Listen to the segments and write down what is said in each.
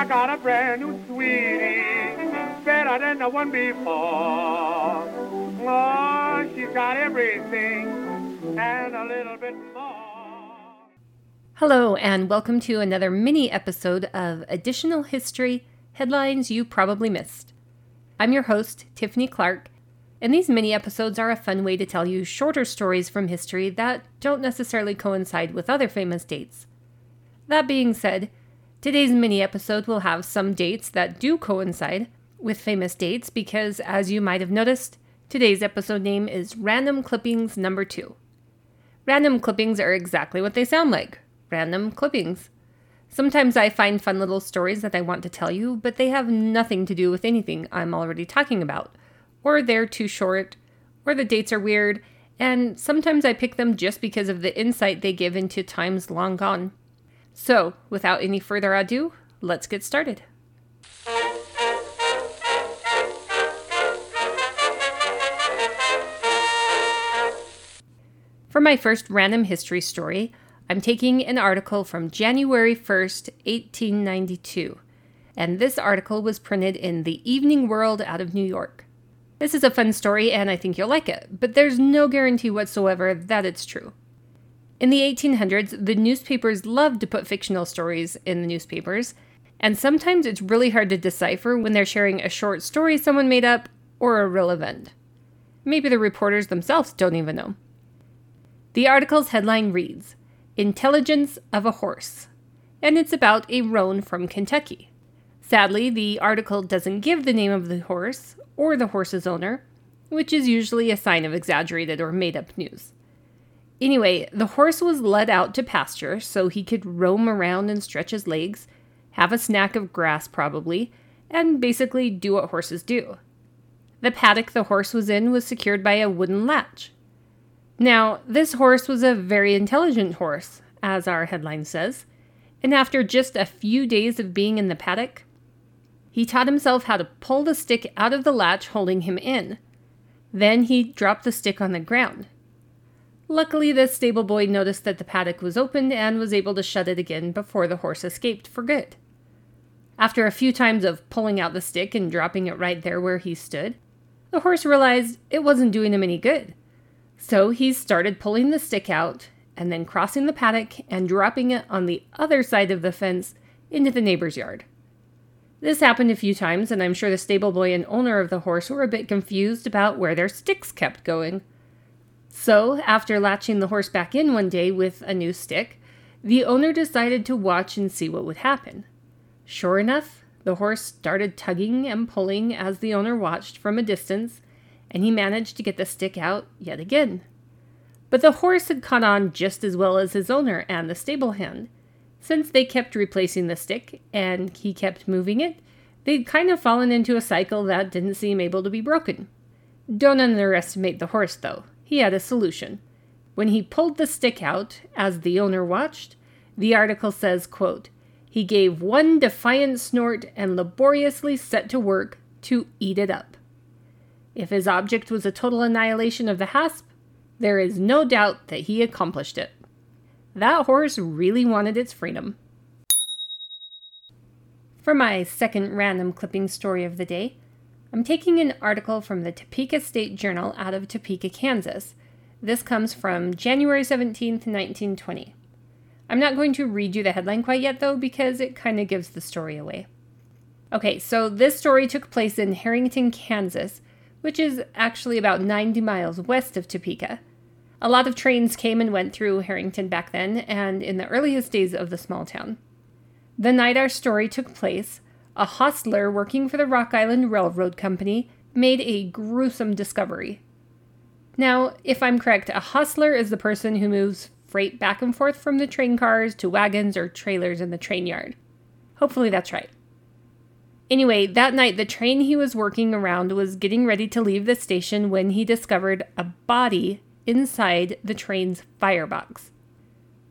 I got a brand new sweetie, better than the one before. Oh, she's got everything and a little bit more. Hello, and welcome to another mini episode of Additional History Headlines You Probably Missed. I'm your host, Tiffany Clark, and these mini episodes are a fun way to tell you shorter stories from history that don't necessarily coincide with other famous dates. That being said, today's mini episode will have some dates that do coincide with famous dates because, as you might have noticed, today's episode name is Random Clippings Number 2. Random clippings are exactly what they sound like random clippings. Sometimes I find fun little stories that I want to tell you, but they have nothing to do with anything I'm already talking about, or they're too short, or the dates are weird, and sometimes I pick them just because of the insight they give into times long gone. So, without any further ado, let's get started. For my first random history story, I'm taking an article from January 1st, 1892, and this article was printed in the Evening World out of New York. This is a fun story and I think you'll like it, but there's no guarantee whatsoever that it's true. In the 1800s, the newspapers loved to put fictional stories in the newspapers, and sometimes it's really hard to decipher when they're sharing a short story someone made up or a real event. Maybe the reporters themselves don't even know. The article's headline reads Intelligence of a Horse, and it's about a roan from Kentucky. Sadly, the article doesn't give the name of the horse or the horse's owner, which is usually a sign of exaggerated or made up news. Anyway, the horse was led out to pasture so he could roam around and stretch his legs, have a snack of grass probably, and basically do what horses do. The paddock the horse was in was secured by a wooden latch. Now, this horse was a very intelligent horse, as our headline says, and after just a few days of being in the paddock, he taught himself how to pull the stick out of the latch holding him in. Then he dropped the stick on the ground. Luckily, the stable boy noticed that the paddock was open and was able to shut it again before the horse escaped for good. After a few times of pulling out the stick and dropping it right there where he stood, the horse realized it wasn't doing him any good. So he started pulling the stick out and then crossing the paddock and dropping it on the other side of the fence into the neighbor's yard. This happened a few times, and I'm sure the stable boy and owner of the horse were a bit confused about where their sticks kept going. So, after latching the horse back in one day with a new stick, the owner decided to watch and see what would happen. Sure enough, the horse started tugging and pulling as the owner watched from a distance, and he managed to get the stick out yet again. But the horse had caught on just as well as his owner and the stable hand. Since they kept replacing the stick and he kept moving it, they'd kind of fallen into a cycle that didn't seem able to be broken. Don't underestimate the horse, though he had a solution. When he pulled the stick out, as the owner watched, the article says, quote, he gave one defiant snort and laboriously set to work to eat it up. If his object was a total annihilation of the hasp, there is no doubt that he accomplished it. That horse really wanted its freedom. For my second random clipping story of the day, I'm taking an article from the Topeka State Journal out of Topeka, Kansas. This comes from January 17th, 1920. I'm not going to read you the headline quite yet, though, because it kind of gives the story away. Okay, so this story took place in Herington, Kansas, which is actually about 90 miles west of Topeka. A lot of trains came and went through Herington back then and in the earliest days of the small town. The night our story took place, a hostler working for the Rock Island Railroad Company made a gruesome discovery. Now, if I'm correct, a hostler is the person who moves freight back and forth from the train cars to wagons or trailers in the train yard. Hopefully that's right. Anyway, that night the train he was working around was getting ready to leave the station when he discovered a body inside the train's firebox.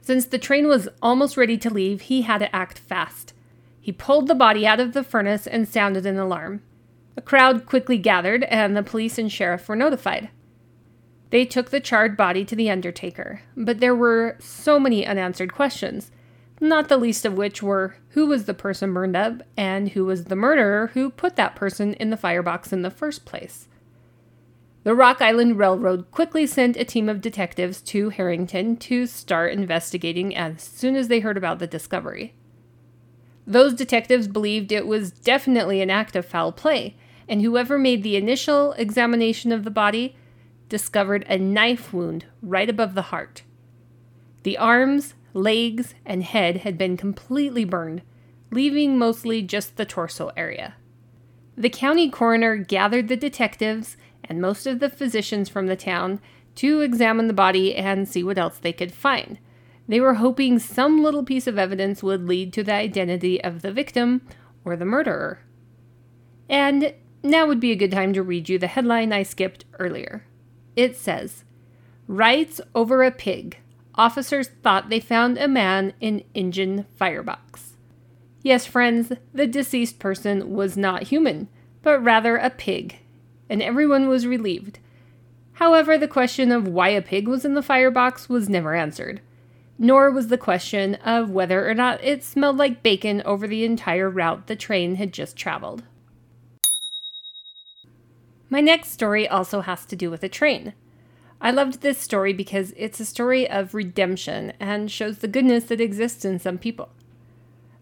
Since the train was almost ready to leave, he had to act fast. He pulled the body out of the furnace and sounded an alarm. A crowd quickly gathered, and the police and sheriff were notified. They took the charred body to the undertaker, but there were so many unanswered questions not the least of which were who was the person burned up and who was the murderer who put that person in the firebox in the first place. The Rock Island Railroad quickly sent a team of detectives to Herington to start investigating as soon as they heard about the discovery. Those detectives believed it was definitely an act of foul play, and whoever made the initial examination of the body discovered a knife wound right above the heart. The arms, legs, and head had been completely burned, leaving mostly just the torso area. The county coroner gathered the detectives and most of the physicians from the town to examine the body and see what else they could find. They were hoping some little piece of evidence would lead to the identity of the victim or the murderer. And now would be a good time to read you the headline I skipped earlier. It says, Rights over a pig officers thought they found a man in engine firebox. Yes, friends, the deceased person was not human, but rather a pig, and everyone was relieved. However, the question of why a pig was in the firebox was never answered, nor was the question of whether or not it smelled like bacon over the entire route the train had just traveled. My next story also has to do with a train. I loved this story because it's a story of redemption and shows the goodness that exists in some people.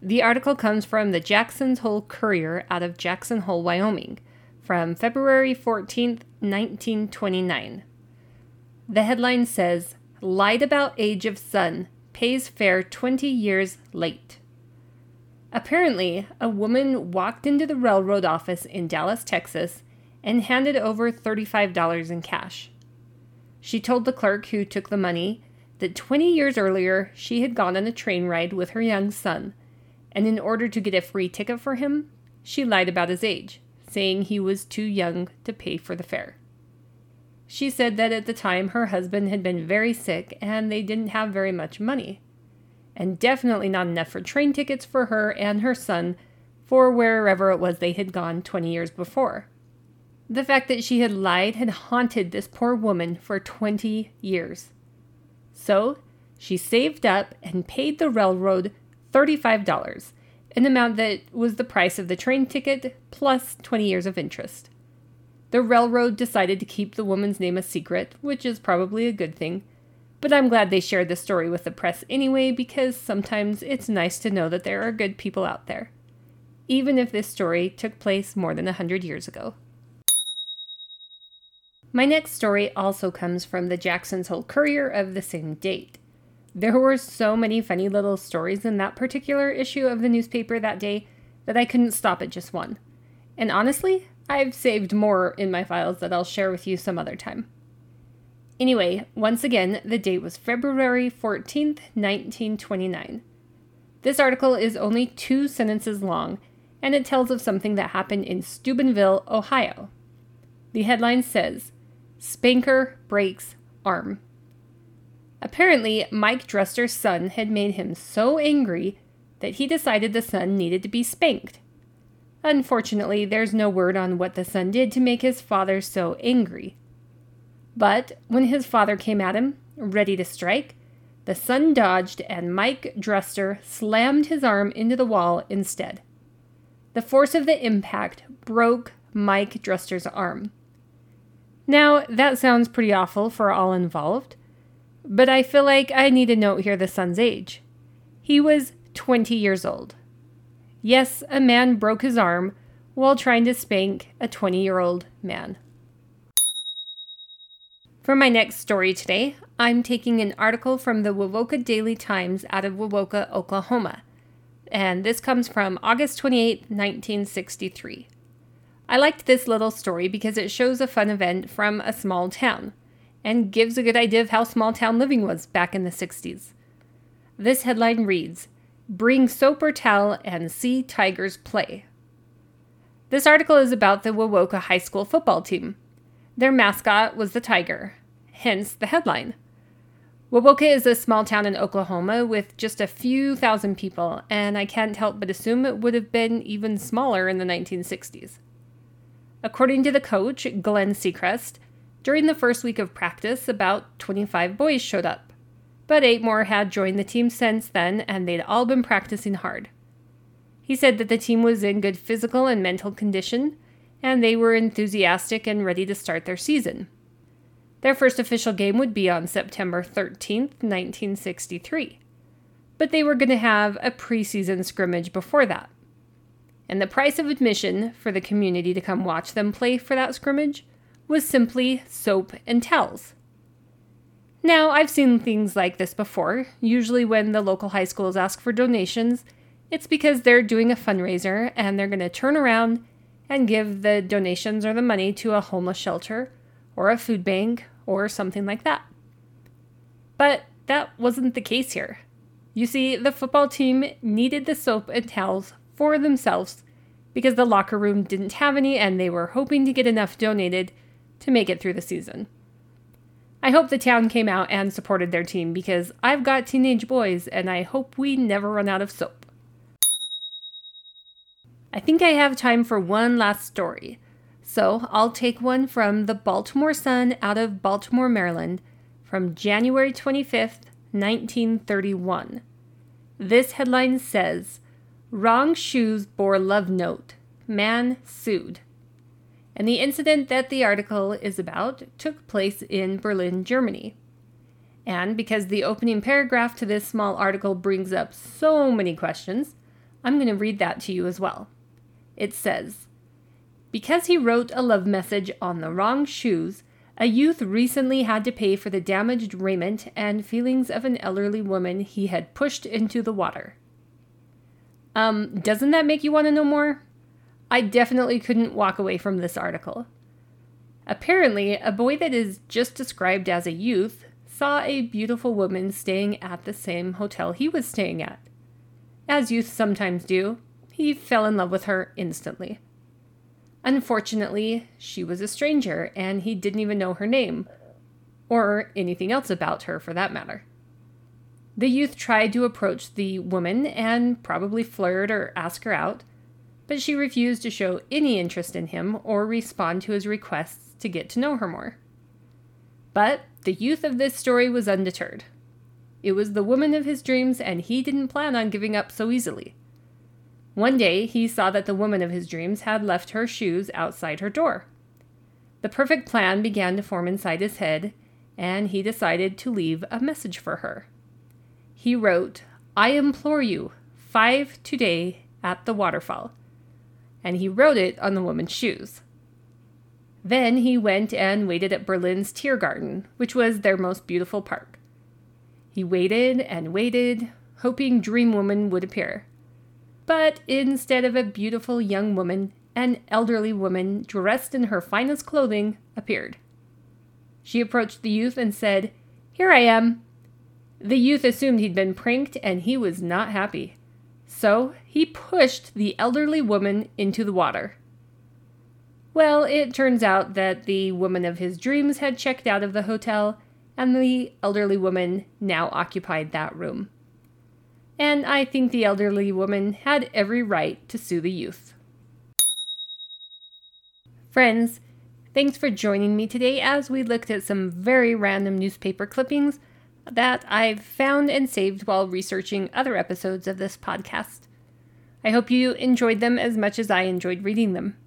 The article comes from the Jackson's Hole Courier out of Jackson Hole, Wyoming, from February 14th, 1929. The headline says, Lied about age of son, pays fare 20 years late. Apparently, a woman walked into the railroad office in Dallas, Texas, and handed over $35 in cash. She told the clerk who took the money that 20 years earlier she had gone on a train ride with her young son, and in order to get a free ticket for him, she lied about his age, saying he was too young to pay for the fare. She said that at the time her husband had been very sick and they didn't have very much money, and definitely not enough for train tickets for her and her son for wherever it was they had gone 20 years before. The fact that she had lied had haunted this poor woman for 20 years. So, she saved up and paid the railroad $35, an amount that was the price of the train ticket plus 20 years of interest. The railroad decided to keep the woman's name a secret, which is probably a good thing. But I'm glad they shared the story with the press anyway, because sometimes it's nice to know that there are good people out there, even if this story took place more than a hundred years ago. My next story also comes from the Jackson's Hole Courier of the same date. There were so many funny little stories in that particular issue of the newspaper that day that I couldn't stop at just one. And honestly, I've saved more in my files that I'll share with you some other time. Anyway, once again, the date was February 14th, 1929. This article is only two sentences long, and it tells of something that happened in Steubenville, Ohio. The headline says Spanker breaks arm. Apparently, Mike Druster's son had made him so angry that he decided the son needed to be spanked. Unfortunately, there's no word on what the son did to make his father so angry. But when his father came at him, ready to strike, the son dodged and Mike Druster slammed his arm into the wall instead. The force of the impact broke Mike Druster's arm. Now, that sounds pretty awful for all involved, but I feel like I need to note here the son's age. He was 20 years old. Yes, a man broke his arm while trying to spank a 20 year old man. For my next story today, I'm taking an article from the Wewoka Daily Times out of Wewoka, Oklahoma. And this comes from August 28, 1963. I liked this little story because it shows a fun event from a small town and gives a good idea of how small town living was back in the 60s. This headline reads Bring soap or towel and see Tigers play. This article is about the Wewoka High School football team. Their mascot was the tiger, hence the headline. Wewoka is a small town in Oklahoma with just a few thousand people, and I can't help but assume it would have been even smaller in the 1960s. According to the coach, Glenn Seacrest, during the first week of practice, about 25 boys showed up. But eight more had joined the team since then, and they'd all been practicing hard. He said that the team was in good physical and mental condition, and they were enthusiastic and ready to start their season. Their first official game would be on September 13th, 1963. But they were going to have a preseason scrimmage before that. And the price of admission for the community to come watch them play for that scrimmage was simply soap and towels. Now, I've seen things like this before. Usually, when the local high schools ask for donations, it's because they're doing a fundraiser and they're going to turn around and give the donations or the money to a homeless shelter or a food bank or something like that. But that wasn't the case here. You see, the football team needed the soap and towels for themselves because the locker room didn't have any and they were hoping to get enough donated to make it through the season. I hope the town came out and supported their team because I've got teenage boys and I hope we never run out of soap. I think I have time for one last story. So I'll take one from the Baltimore Sun out of Baltimore, Maryland, from January 25th, 1931. This headline says Wrong shoes bore love note. Man sued. And the incident that the article is about took place in Berlin, Germany. And because the opening paragraph to this small article brings up so many questions, I'm going to read that to you as well. It says, because he wrote a love message on the wrong shoes, a youth recently had to pay for the damaged raiment and feelings of an elderly woman he had pushed into the water. Um, doesn't that make you want to know more? I definitely couldn't walk away from this article. Apparently, a boy that is just described as a youth saw a beautiful woman staying at the same hotel he was staying at. As youths sometimes do, he fell in love with her instantly. Unfortunately, she was a stranger and he didn't even know her name, or anything else about her for that matter. The youth tried to approach the woman and probably flirt or ask her out, but she refused to show any interest in him or respond to his requests to get to know her more. But the youth of this story was undeterred. It was the woman of his dreams, and he didn't plan on giving up so easily. One day, he saw that the woman of his dreams had left her shoes outside her door. The perfect plan began to form inside his head, and he decided to leave a message for her. He wrote, I implore you, five today at the waterfall. And he wrote it on the woman's shoes. Then he went and waited at Berlin's Tiergarten, which was their most beautiful park. He waited and waited, hoping Dream Woman would appear. But instead of a beautiful young woman, an elderly woman dressed in her finest clothing appeared. She approached the youth and said, Here I am. The youth assumed he'd been pranked and he was not happy. So he pushed the elderly woman into the water. Well, it turns out that the woman of his dreams had checked out of the hotel, and the elderly woman now occupied that room and I think the elderly woman had every right to sue the youth. Friends, thanks for joining me today as we looked at some very random newspaper clippings that I've found and saved while researching other episodes of this podcast. I hope you enjoyed them as much as I enjoyed reading them.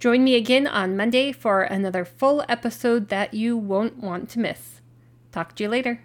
Join me again on Monday for another full episode that you won't want to miss. Talk to you later.